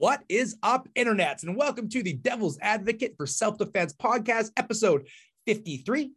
What is up, internets? And welcome to the Devil's Advocate for Self Defense podcast, episode 53.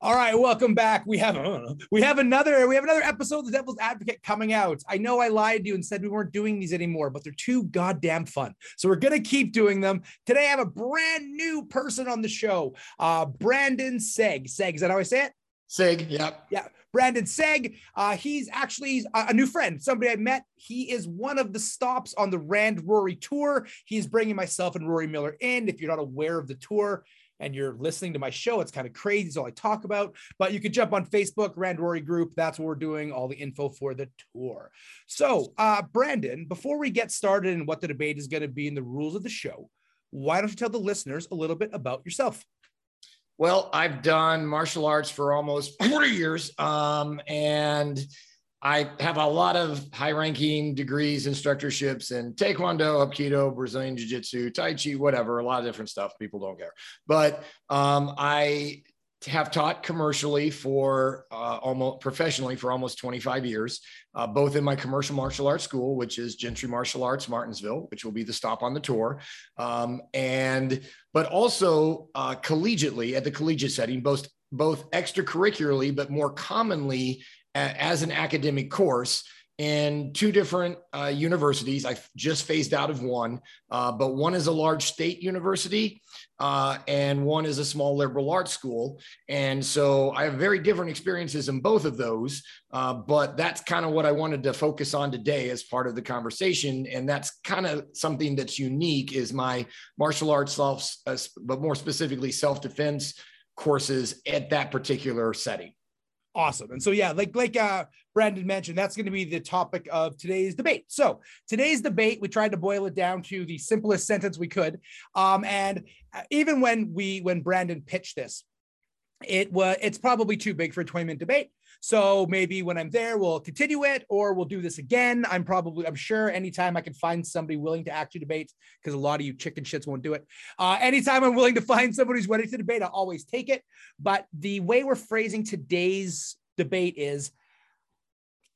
All right, welcome back. We have uh, we have another we have another episode of the Devil's Advocate coming out. I know I lied to you and said we weren't doing these anymore, but they're too goddamn fun. So we're gonna keep doing them. Today I have a brand new person on the show, uh, Brandon Seg. Seg, is that how I say it? Sieg, yep. Yeah, Brandon Sieg. Uh, he's actually a new friend, somebody I met. He is one of the stops on the Rand Rory tour. He's bringing myself and Rory Miller in. If you're not aware of the tour, and you're listening to my show, it's kind of crazy. It's all I talk about. But you can jump on Facebook, Rand Rory Group. That's what we're doing, all the info for the tour. So, uh, Brandon, before we get started and what the debate is going to be and the rules of the show, why don't you tell the listeners a little bit about yourself? Well, I've done martial arts for almost 40 years. Um, and I have a lot of high ranking degrees, instructorships in Taekwondo, Aikido, Brazilian Jiu Jitsu, Tai Chi, whatever, a lot of different stuff. People don't care. But um, I have taught commercially for uh, almost professionally for almost 25 years, uh, both in my commercial martial arts school, which is Gentry Martial Arts Martinsville, which will be the stop on the tour, um, and but also uh, collegiately at the collegiate setting, both both extracurricularly, but more commonly as an academic course in two different uh, universities. I just phased out of one, uh, but one is a large state university uh, and one is a small liberal arts school. And so I have very different experiences in both of those. Uh, but that's kind of what I wanted to focus on today as part of the conversation. And that's kind of something that's unique is my martial arts self, uh, but more specifically self-defense courses at that particular setting awesome. And so yeah, like like uh Brandon mentioned, that's going to be the topic of today's debate. So today's debate, we tried to boil it down to the simplest sentence we could. Um, and uh, even when we when Brandon pitched this, it was it's probably too big for a 20 minute debate. So maybe when I'm there, we'll continue it or we'll do this again. I'm probably, I'm sure anytime I can find somebody willing to actually debate, because a lot of you chicken shits won't do it. Uh, anytime I'm willing to find somebody who's ready to debate, I'll always take it. But the way we're phrasing today's debate is,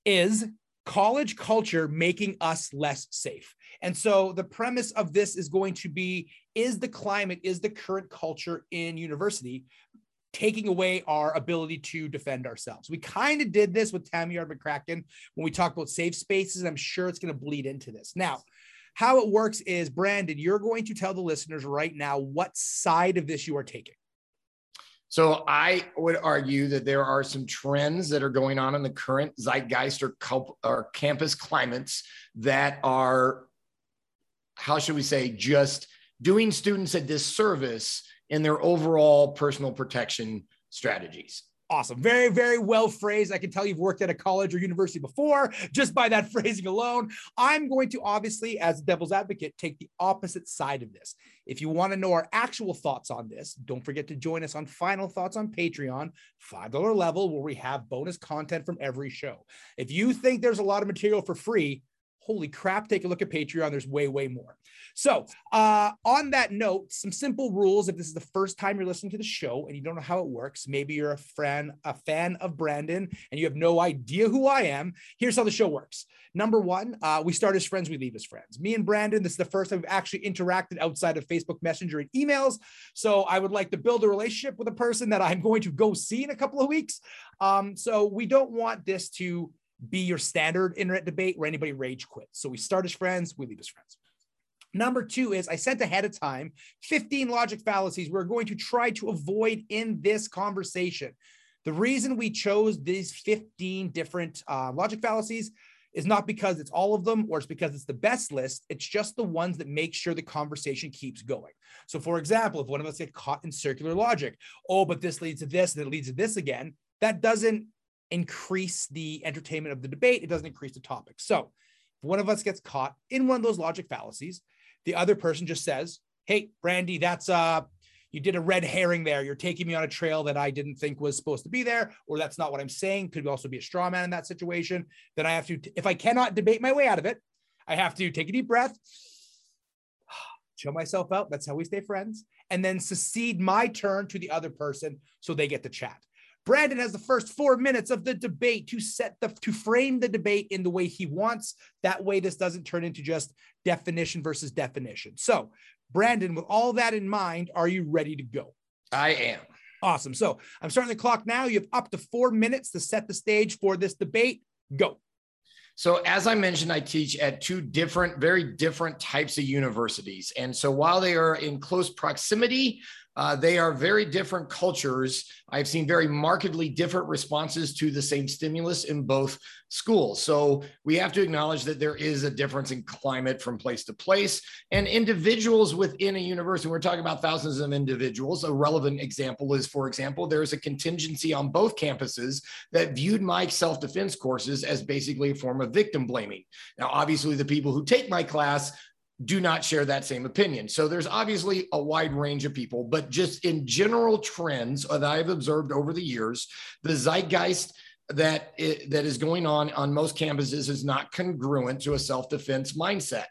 is college culture making us less safe? And so the premise of this is going to be is the climate, is the current culture in university taking away our ability to defend ourselves. We kind of did this with Tammy Yard McCracken when we talked about safe spaces. I'm sure it's going to bleed into this. Now, how it works is, Brandon, you're going to tell the listeners right now what side of this you are taking. So I would argue that there are some trends that are going on in the current zeitgeist or, or campus climates that are, how should we say, just doing students a disservice in their overall personal protection strategies. Awesome. Very, very well phrased. I can tell you've worked at a college or university before just by that phrasing alone. I'm going to obviously, as the devil's advocate, take the opposite side of this. If you want to know our actual thoughts on this, don't forget to join us on Final Thoughts on Patreon, $5 level, where we have bonus content from every show. If you think there's a lot of material for free, holy crap, take a look at Patreon. There's way, way more. So, uh, on that note, some simple rules. If this is the first time you're listening to the show and you don't know how it works, maybe you're a friend, a fan of Brandon, and you have no idea who I am. Here's how the show works. Number one, uh, we start as friends, we leave as friends. Me and Brandon, this is the first time we've actually interacted outside of Facebook Messenger and emails. So I would like to build a relationship with a person that I'm going to go see in a couple of weeks. Um, so we don't want this to be your standard internet debate where anybody rage quits. So we start as friends, we leave as friends. Number two is I sent ahead of time 15 logic fallacies we're going to try to avoid in this conversation. The reason we chose these 15 different uh, logic fallacies is not because it's all of them or it's because it's the best list. It's just the ones that make sure the conversation keeps going. So, for example, if one of us get caught in circular logic, oh, but this leads to this and it leads to this again, that doesn't increase the entertainment of the debate. It doesn't increase the topic. So, if one of us gets caught in one of those logic fallacies, the other person just says, Hey, Brandy, that's uh you did a red herring there. You're taking me on a trail that I didn't think was supposed to be there, or that's not what I'm saying. Could also be a straw man in that situation. Then I have to, if I cannot debate my way out of it, I have to take a deep breath, chill myself out. That's how we stay friends. And then succeed my turn to the other person so they get to chat. Brandon has the first four minutes of the debate to set the to frame the debate in the way he wants. That way, this doesn't turn into just definition versus definition. So, Brandon, with all that in mind, are you ready to go? I am. Awesome. So I'm starting the clock now. You have up to four minutes to set the stage for this debate. Go. So, as I mentioned, I teach at two different, very different types of universities. And so, while they are in close proximity, uh, they are very different cultures. I've seen very markedly different responses to the same stimulus in both schools. So we have to acknowledge that there is a difference in climate from place to place and individuals within a university. We're talking about thousands of individuals. A relevant example is, for example, there's a contingency on both campuses that viewed my self defense courses as basically a form of victim blaming. Now, obviously, the people who take my class do not share that same opinion. So there's obviously a wide range of people, but just in general trends that I've observed over the years, the zeitgeist that it, that is going on on most campuses is not congruent to a self-defense mindset.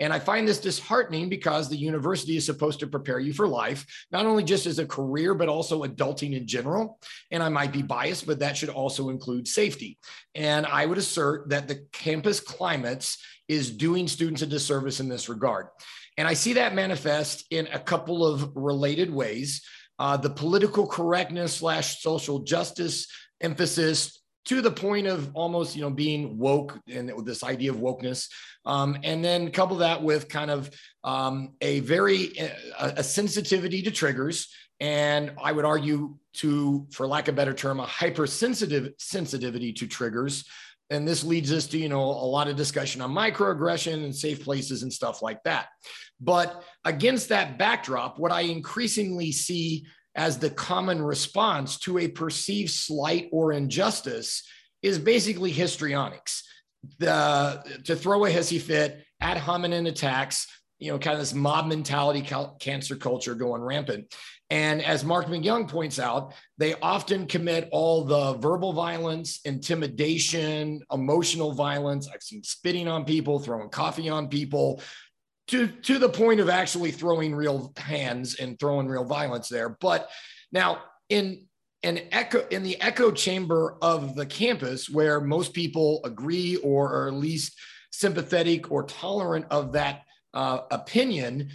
And I find this disheartening because the university is supposed to prepare you for life, not only just as a career, but also adulting in general. And I might be biased, but that should also include safety. And I would assert that the campus climates is doing students a disservice in this regard. And I see that manifest in a couple of related ways. Uh, the political correctness slash social justice emphasis to the point of almost you know being woke and this idea of wokeness um, and then couple that with kind of um, a very a, a, sensitivity to triggers and i would argue to for lack of a better term a hypersensitive sensitivity to triggers and this leads us to you know a lot of discussion on microaggression and safe places and stuff like that but against that backdrop what i increasingly see as the common response to a perceived slight or injustice is basically histrionics. The, to throw a hissy fit, ad hominem attacks, you know, kind of this mob mentality, cal- cancel culture going rampant. And as Marc MacYoung points out, they often commit all the verbal violence, intimidation, emotional violence. I've seen spitting on people, throwing coffee on people, to to the point of actually throwing real hands and throwing real violence there. But now in an echo in the echo chamber of the campus where most people agree or are at least sympathetic or tolerant of that uh, opinion,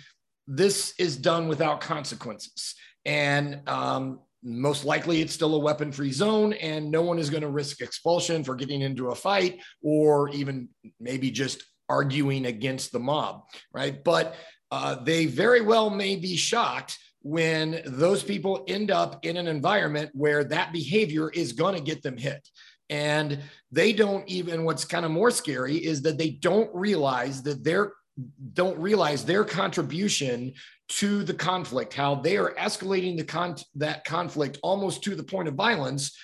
this is done without consequences. And um, most likely it's still a weapon free zone and no one is going to risk expulsion for getting into a fight or even maybe just arguing against the mob, right? But uh, they very well may be shocked when those people end up in an environment where that behavior is going to get them hit. And they don't even, what's kind of more scary is that they don't realize that they're don't realize their contribution to the conflict, how they are escalating the con- that conflict almost to the point of violence,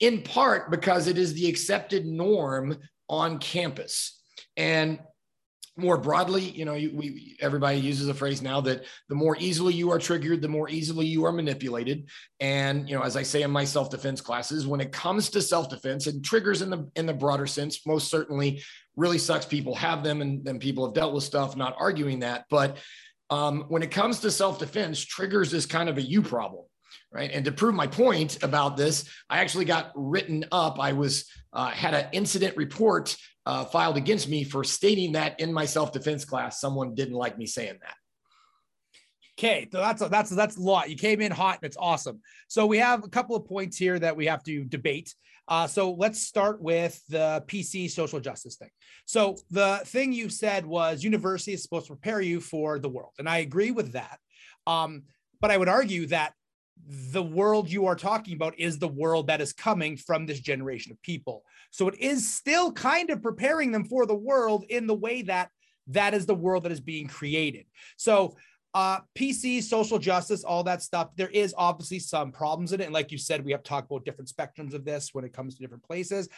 in part because it is the accepted norm on campus. And more broadly, you know, we everybody uses a phrase now that the more easily you are triggered, the more easily you are manipulated. And you know, as I say in my self-defense classes, when it comes to self-defense and triggers in the in the broader sense, most certainly really sucks. People have them, and then people have dealt with stuff. Not arguing that, but um, when it comes to self-defense, triggers is kind of a you problem right? And to prove my point about this, I actually got written up. I was uh, had an incident report uh, filed against me for stating that in my self defense class. Someone didn't like me saying that. Okay, so that's a, that's that's a lot. You came in hot, and it's awesome. So we have a couple of points here that we have to debate. Uh, so let's start with the PC social justice thing. So the thing you said was university is supposed to prepare you for the world, and I agree with that. Um, but I would argue that the world you are talking about is the world that is coming from this generation of people. So it is still kind of preparing them for the world in the way that that is the world that is being created. So uh, PC, social justice, all that stuff, there is obviously some problems in it. And like you said, we have talked about different spectrums of this when it comes to different places.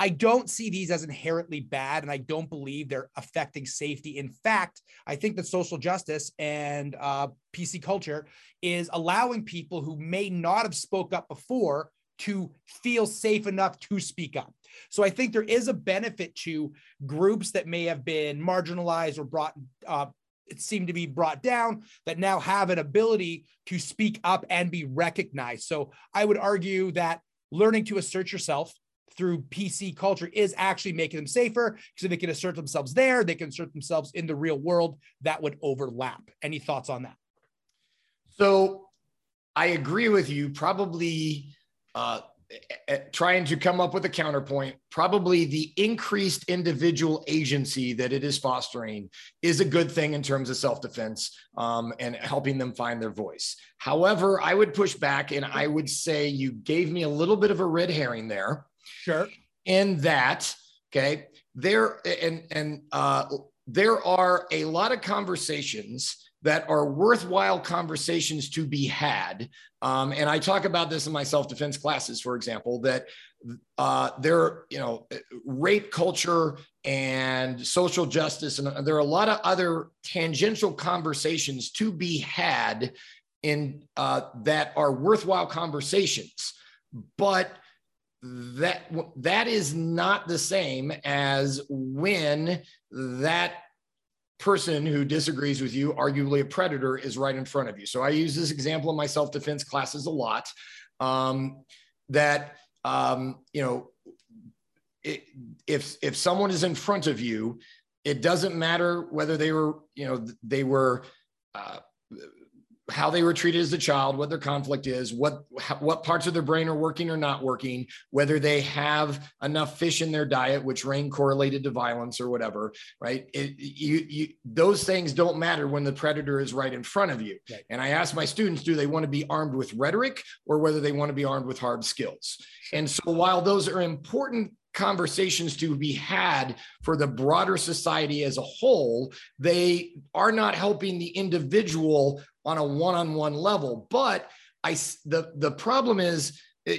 I don't see these as inherently bad, and I don't believe they're affecting safety. In fact, I think that social justice and uh, PC culture is allowing people who may not have spoke up before to feel safe enough to speak up. So I think there is a benefit to groups that may have been marginalized or brought uh, it seemed to be brought down that now have an ability to speak up and be recognized. So I would argue that learning to assert yourself through PC culture is actually making them safer because if they can assert themselves there, they can assert themselves in the real world. That would overlap. Any thoughts on that? So I agree with you. Probably uh, trying to come up with a counterpoint, probably the increased individual agency that it is fostering is a good thing in terms of self defense um, and helping them find their voice. However, I would push back and I would say you gave me a little bit of a red herring there. Sure. In that, okay, there and and uh, there are a lot of conversations that are worthwhile conversations to be had. Um, and I talk about this in my self defense classes, for example, that uh, there, you know, rape culture and social justice, and there are a lot of other tangential conversations to be had in uh, that are worthwhile conversations. But that that is not the same as when that person who disagrees with you, arguably a predator, is right in front of you. So I use this example in my self defense classes a lot. Um, that um, you know, it, if if someone is in front of you, it doesn't matter whether they were you know they were uh, how they were treated as a child, what their conflict is, what what parts of their brain are working or not working, whether they have enough fish in their diet, which rain correlated to violence or whatever, right? It, you, you, those things don't matter when the predator is right in front of you. Right. And I ask my students, do they want to be armed with rhetoric or whether they want to be armed with hard skills? And so while those are important conversations to be had for the broader society as a whole. They are not helping the individual on a one-on-one level. But I the the problem is eh,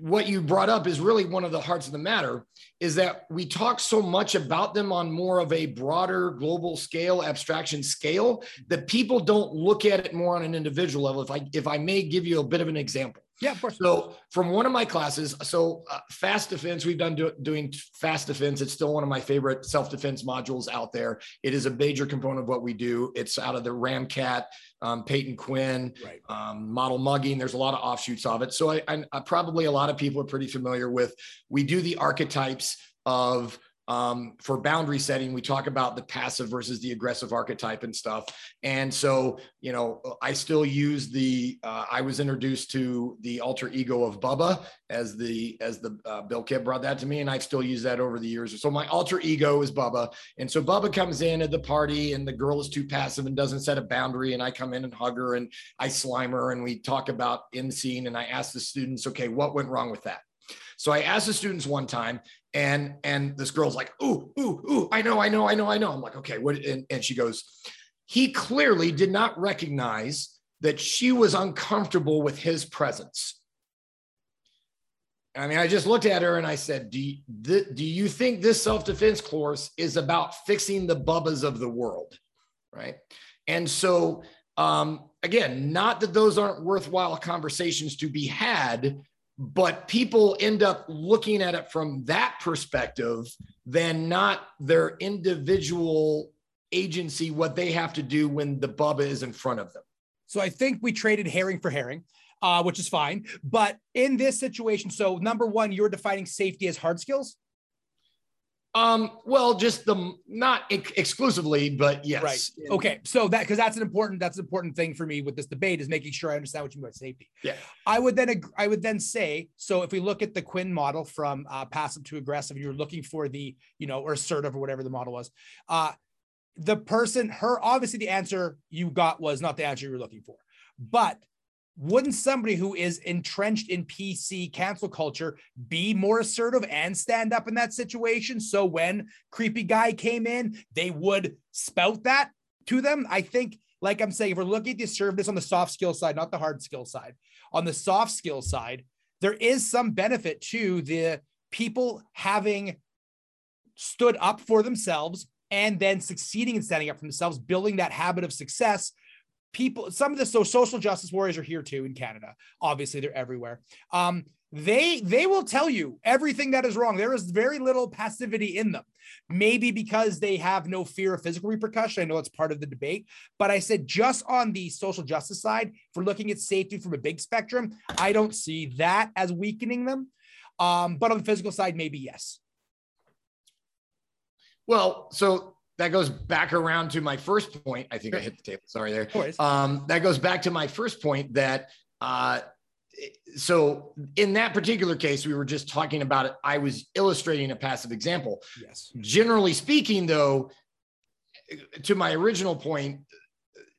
what you brought up is really one of the hearts of the matter is that we talk so much about them on more of a broader global scale abstraction scale that people don't look at it more on an individual level if i if i may give you a bit of an example yeah, of course. So from one of my classes, so uh, fast defense, we've done do, doing fast defense. It's still one of my favorite self defense modules out there. It is a major component of what we do. It's out of the RMCAT, um, Peyton Quinn, right. um, model mugging. There's a lot of offshoots of it. So I, I, I probably a lot of people are pretty familiar with. We do the archetypes of um, for boundary setting, we talk about the passive versus the aggressive archetype and stuff. And so, you know, I still use the. Uh, I was introduced to the alter ego of Bubba as the as the uh, Bill Kipp brought that to me, and I've still used that over the years. So my alter ego is Bubba, and so Bubba comes in at the party, and the girl is too passive and doesn't set a boundary, and I come in and hug her, and I slime her, and we talk about in scene, and I ask the students, okay, what went wrong with that? So I asked the students one time, and and this girl's like, ooh, ooh, ooh, I know, I know, I know, I know. I'm like, okay, what? And, and she goes, he clearly did not recognize that she was uncomfortable with his presence. I mean, I just looked at her and I said, do you, do you think this self defense course is about fixing the bubbas of the world? Right. And so, um, again, not that those aren't worthwhile conversations to be had, but people end up looking at it from that perspective than not their individual agency, what they have to do when the Bubba is in front of them. So I think we traded herring for herring, uh, which is fine. But in this situation, so number one, you're defining safety as hard skills. Um, well, just the not ex- exclusively, but yes. Right. Okay. So that because that's an important that's an important thing for me with this debate is making sure I understand what you mean by safety. Yeah. I would then I would then say so if we look at the Quinn model from uh, passive to aggressive, you're looking for the you know or assertive or whatever the model was. Uh, the person, her obviously the answer you got was not the answer you were looking for, but wouldn't somebody who is entrenched in PC cancel culture be more assertive and stand up in that situation? So when creepy guy came in, they would spout that to them. I think, like I'm saying, if we're looking at the assertiveness on the soft skill side, not the hard skill side, on the soft skill side, there is some benefit to the people having stood up for themselves and then succeeding in standing up for themselves, building that habit of success people, some of the so social justice warriors are here too in Canada. Obviously, they're everywhere. Um, they they will tell you everything that is wrong. There is very little passivity in them. Maybe because they have no fear of physical repercussion. I know it's part of the debate, but I said just on the social justice side, for looking at safety from a big spectrum, I don't see that as weakening them. Um, but on the physical side, maybe yes. Well, so that goes back around to my first point. I think. I hit the table. Sorry there. Um, that goes back to my first point that uh, so in that particular case, we were just talking about it. I was illustrating a passive example. Yes. Generally speaking, though, to my original point,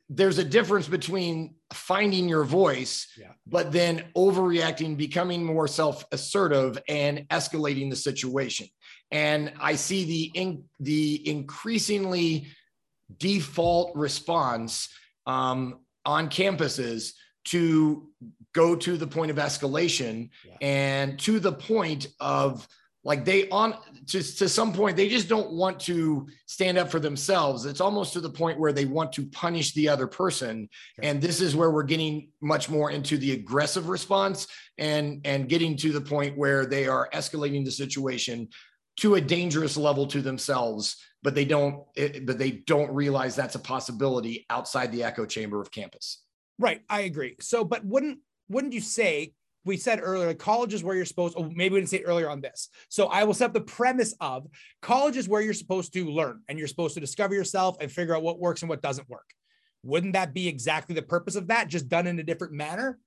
there's a difference between finding your voice, yeah. but then overreacting, becoming more self-assertive, and escalating the situation. And I see the in, the increasingly default response um, on campuses to go to the point of escalation yeah. and to the point of like they on to, to some point they just don't want to stand up for themselves. It's almost to the point where they want to punish the other person. And this is where we're getting much more into the aggressive response and and getting to the point where they are escalating the situation to a dangerous level to themselves but they don't it, but they don't realize that's a possibility outside the echo chamber of campus. Right, I agree. So, but wouldn't wouldn't you say we said earlier college is where you're supposed oh maybe we didn't say earlier on this. So i will set the premise of college is where you're supposed to learn and you're supposed to discover yourself and figure out what works and what doesn't work. Wouldn't that be exactly the purpose of that just done in a different manner?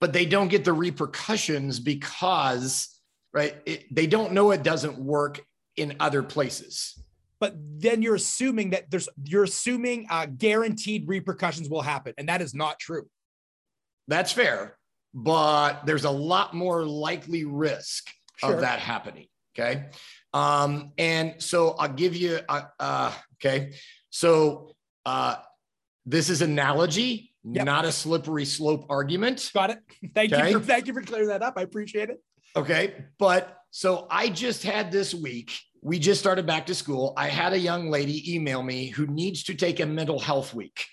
But they don't get the repercussions because right it, they don't know it doesn't work in other places. But then you're assuming that there's you're assuming uh, guaranteed repercussions will happen, and that is not true. That's fair, but there's a lot more likely risk sure. of that happening. Okay, um, and so I'll give you. Uh, uh, okay, so uh, this is analogy, yep. not a slippery slope argument. Got it. Thank okay? you. For, thank you for clearing that up. I appreciate it. Okay, but so I just had this week we just started back to school. I had a young lady email me who needs to take a mental health week.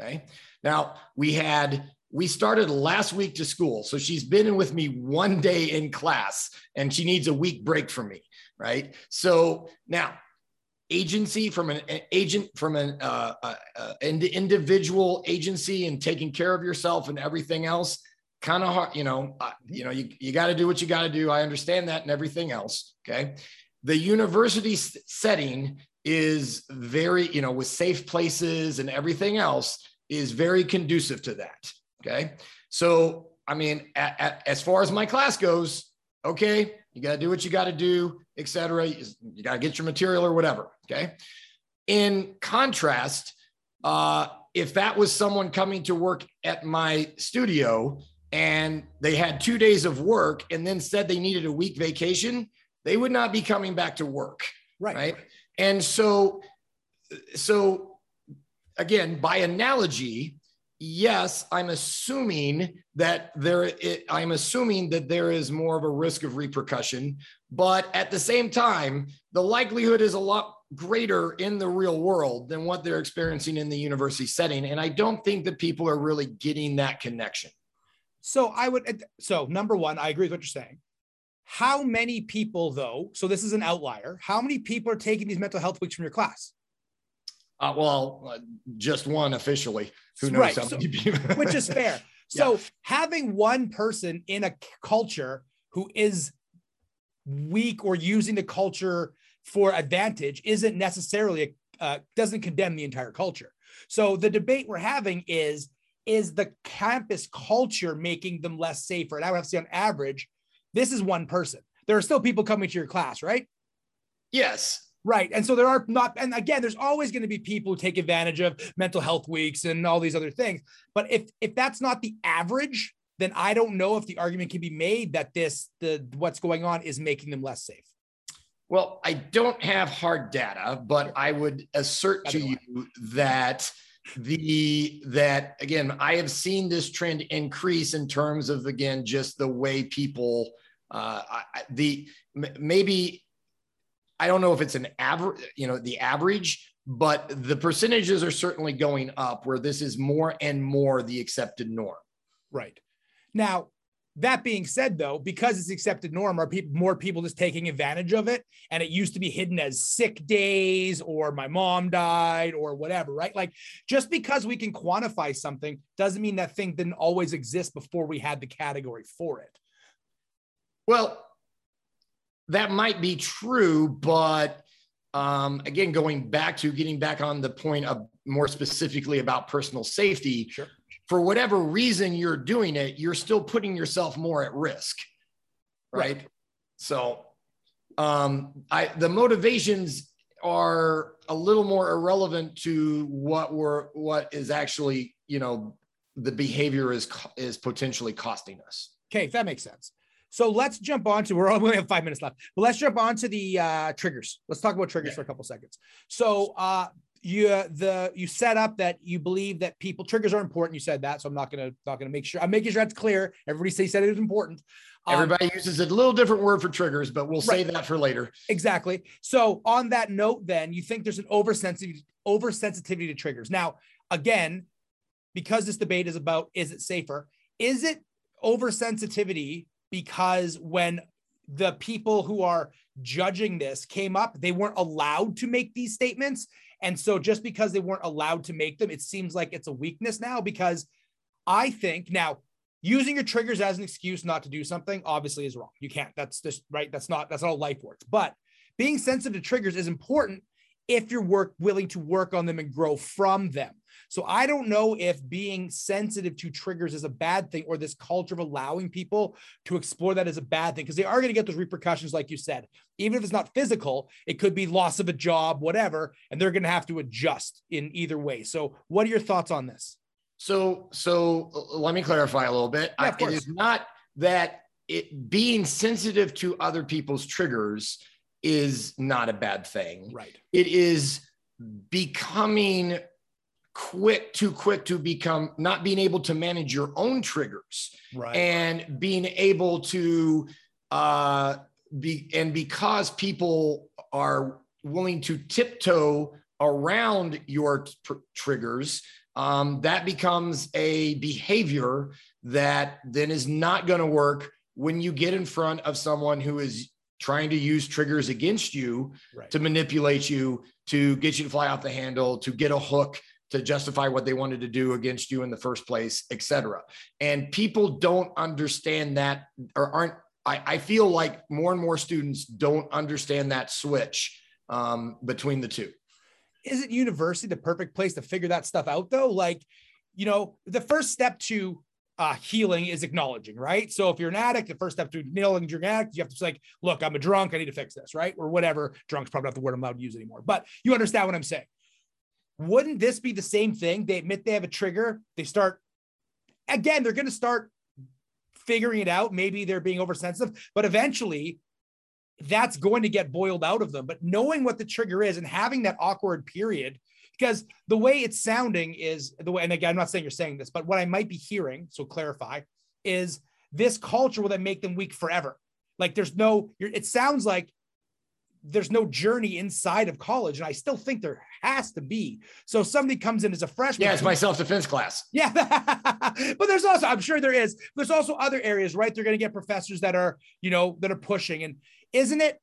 Okay. Now we had, we started last week to school. So she's been with me one day in class and she needs a week break from me. Right. So now, agency from an, an agent from an uh, uh, uh, individual agency and taking care of yourself and everything else kind of hard you know uh, you know you, you got to do what you got to do i understand that and everything else okay the university setting is very, you know, with safe places and everything else is very conducive to that. Okay. So, I mean, at, at, as far as my class goes, okay, you got to do what you got to do, etc. You, you got to get your material or whatever. Okay. In contrast, uh, if that was someone coming to work at my studio and they had two days of work and then said they needed a week vacation, they would not be coming back to work. Right. Right. And so, so again, by analogy, yes, I'm assuming that there, it, I'm assuming that there is more of a risk of repercussion, but at the same time, the likelihood is a lot greater in the real world than what they're experiencing in the university setting. And I don't think that people are really getting that connection. So I would, uh, so number one, I agree with what you're saying. How many people, though, so this is an outlier, how many people are taking these mental health weeks from your class? Uh, well, uh, just one officially. Who knows right. how many people? which is fair. So yeah. having one person in a culture who is weak or using the culture for advantage isn't necessarily uh, doesn't condemn the entire culture. So the debate we're having is is the campus culture making them less safer? And I would have to say on average, this is one person. There are still people coming to your class, right? Yes. Right. And so there are not, and again, there's always going to be people who take advantage of mental health weeks and all these other things. But if if that's not the average, then I don't know if the argument can be made that this the what's going on is making them less safe. Well, I don't have hard data, but I would assert to you that the that again, I have seen this trend increase in terms of again just the way people uh, the maybe I don't know if it's an average, you know, the average, but the percentages are certainly going up where this is more and more the accepted norm. Right. Now, That being said, though, because it's accepted norm, are people more people just taking advantage of it? And it used to be hidden as sick days or my mom died or whatever, right? Like just because we can quantify something doesn't mean that thing didn't always exist before we had the category for it. Well, that might be true, but um, again, going back to getting back on the point of more specifically about personal safety, Sure. for whatever reason you're doing it, you're still putting yourself more at risk. Right. So um, I the motivations are a little more irrelevant to what we're what is actually, you know, the behavior is is potentially costing us. Okay, if that makes sense. So let's jump on to, we're only have five minutes left, but let's jump on to the uh, triggers. Let's talk about triggers Yeah. for a couple seconds. So uh, you the you set up that you believe that people triggers are important. You said that, so I'm not gonna not gonna make sure I'm making sure that's clear. Everybody say said it is important. Um, Everybody uses a little different word for triggers, but we'll save that for later. Exactly. So on that note, then you think there's an oversensitivity oversensitivity to triggers. Now, again, because this debate is about is it safer? Is it oversensitivity because when the people who are judging this came up, they weren't allowed to make these statements. And so just because they weren't allowed to make them, it seems like it's a weakness now because I think now using your triggers as an excuse not to do something obviously is wrong. You can't. That's just right. That's not that's not how life works. But being sensitive to triggers is important if you're work willing to work on them and grow from them. So I don't know if being sensitive to triggers is a bad thing or this culture of allowing people to explore that is a bad thing because they are going to get those repercussions like you said. Even if it's not physical, it could be loss of a job, whatever, and they're going to have to adjust in either way. So what are your thoughts on this? So, so let me clarify a little bit. Yeah, I- it is not that it being sensitive to other people's triggers is not a bad thing. Right. It is becoming quick, too quick to become not being able to manage your own triggers Right. and being able to uh, be and because people are willing to tiptoe around your tr- triggers um, that becomes a behavior that then is not going to work when you get in front of someone who is trying to use triggers against you right. to manipulate you to get you to fly off the handle to get a hook to justify what they wanted to do against you in the first place etc and people don't understand that or aren't I, I feel like more and more students don't understand that switch um, between the two. Isn't university the perfect place to figure that stuff out though? Like you know the first step to uh, healing is acknowledging right? So if you're an addict the first step to nailing you're addict you have to say like look i'm a drunk i need to fix this right? Or whatever. Drunk's probably not the word i'm allowed to use anymore but you understand what i'm saying wouldn't this be the same thing they admit they have a trigger they start again they're going to start figuring it out maybe they're being oversensitive but eventually that's going to get boiled out of them. But knowing what the trigger is and having that awkward period, because the way it's sounding is the way, and again, I'm not saying you're saying this, but what I might be hearing, so clarify, is this culture will then make them weak forever. Like there's no, it sounds like there's no journey inside of college. And I still think there has to be. So if somebody comes in as a freshman. yeah it's my self-defense class Yeah. but there's also, I'm sure there is, there's also other areas, right? They're going to get professors that are, you know, that are pushing. And isn't it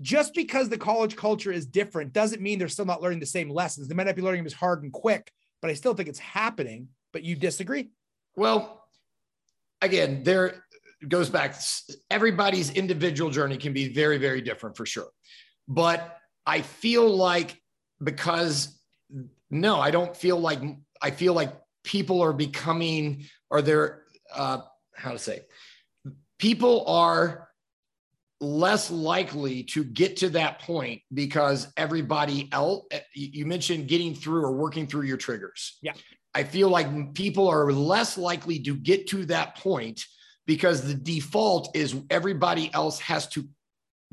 just because the college culture is different doesn't mean they're still not learning the same lessons. They might not be learning them as hard and quick, but I still think it's happening. But you disagree? Well, again, there goes back. Everybody's individual journey can be very, very different for sure. But I feel like because no, I don't feel like I feel like people are becoming or they're uh, how to say people are less likely to get to that point because everybody else you mentioned getting through or working through your triggers Yeah. i feel like people are less likely to get to that point because the default is everybody else has to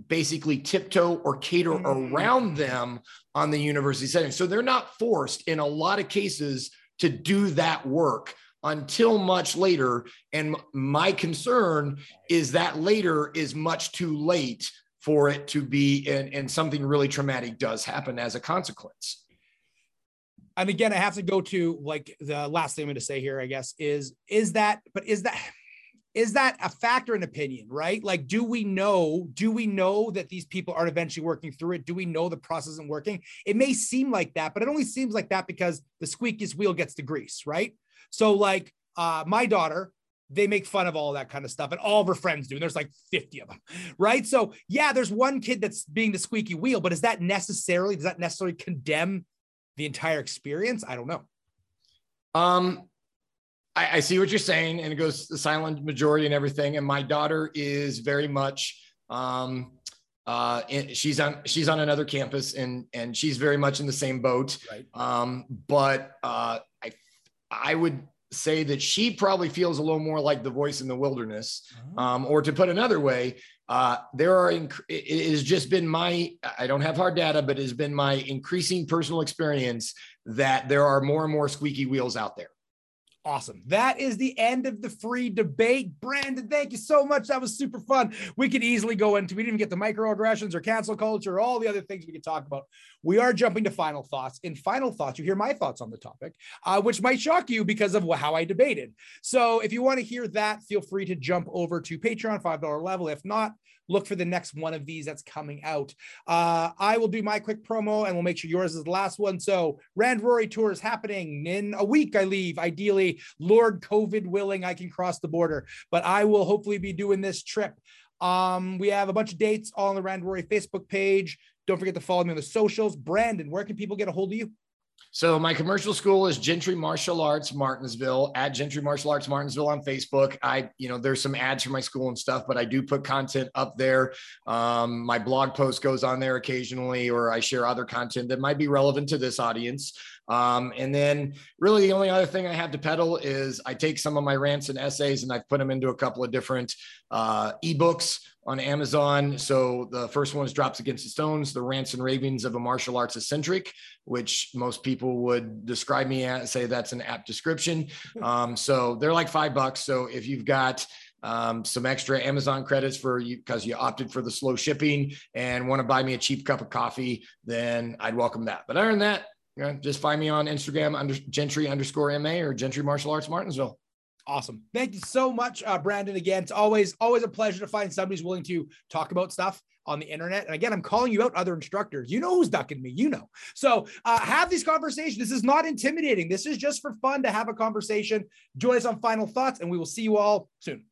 basically tiptoe or cater Mm. around them on the university setting so they're not forced in a lot of cases to do that work until much later. And my concern is that later is much too late for it to be, and, and something really traumatic does happen as a consequence. And again, I have to go to like the last thing I'm going to say here, I guess, is is that, but is that is that a factor in opinion, right? Like, do we know, do we know that these people aren't eventually working through it? Do we know the process isn't working? It may seem like that, but it only seems like that because the squeakiest wheel gets the grease, right? So, like, uh, my daughter, they make fun of all that kind of stuff, and all of her friends do. And there's like 50 of them, right? So, yeah, there's one kid that's being the squeaky wheel, but is that necessarily, does that necessarily condemn the entire experience? I don't know. Um, I, I, see what you're saying, and it goes the silent majority and everything. And my daughter is very much um, uh, she's on she's on another campus, and and she's very much in the same boat. Right. Um, but uh, I I would say that she probably feels a little more like the voice in the wilderness. Oh. Um, or to put another way, uh, there are inc- it has just been my I don't have hard data, but it has been my increasing personal experience that there are more and more squeaky wheels out there. Awesome. That is the end of the free debate. Brandon, thank you so much. That was super fun. We could easily go into, we didn't get the microaggressions or cancel culture, or all the other things we could talk about. We are jumping to final thoughts. In final thoughts, you hear my thoughts on the topic, uh, which might shock you because of how I debated. So if you want to hear that, feel free to jump over to Patreon, $5 level. If not, look for the next one of these that's coming out. Uh, I will do my quick promo and we'll make sure yours is the last one. So, Rand Rory tour is happening in a week. I leave. Ideally, Lord COVID willing, I can cross the border, but I will hopefully be doing this trip. Um, we have a bunch of dates on the Rand Rory Facebook page. Don't forget to follow me on the socials. Brandon, where can people get a hold of you? So my commercial school is Gentry Martial Arts Martinsville at Gentry Martial Arts Martinsville on Facebook. I, you know, there's some ads for my school and stuff, but I do put content up there. Um, my blog post goes on there occasionally, or I share other content that might be relevant to this audience. Um, and then really the only other thing I have to peddle is I take some of my rants and essays and I've put them into a couple of different uh, ebooks on Amazon. So the first one is Drops Against the Stones, the rants and ravings of a martial arts eccentric, which most people would describe me as say that's an apt description. Um, so they're like five bucks. So if you've got um, some extra Amazon credits for you because you opted for the slow shipping and want to buy me a cheap cup of coffee, then I'd welcome that. But other than that, yeah, just find me on Instagram under Gentry underscore MA or Gentry Martial Arts Martinsville. Awesome. Thank you so much, uh, Brandon. Again, it's always always a pleasure to find somebody who's willing to talk about stuff on the internet. And again, I'm calling you out, other instructors. You know who's ducking me. You know. So uh, have these conversations. This is not intimidating. This is just for fun to have a conversation. Join us on Final Thoughts, and we will see you all soon.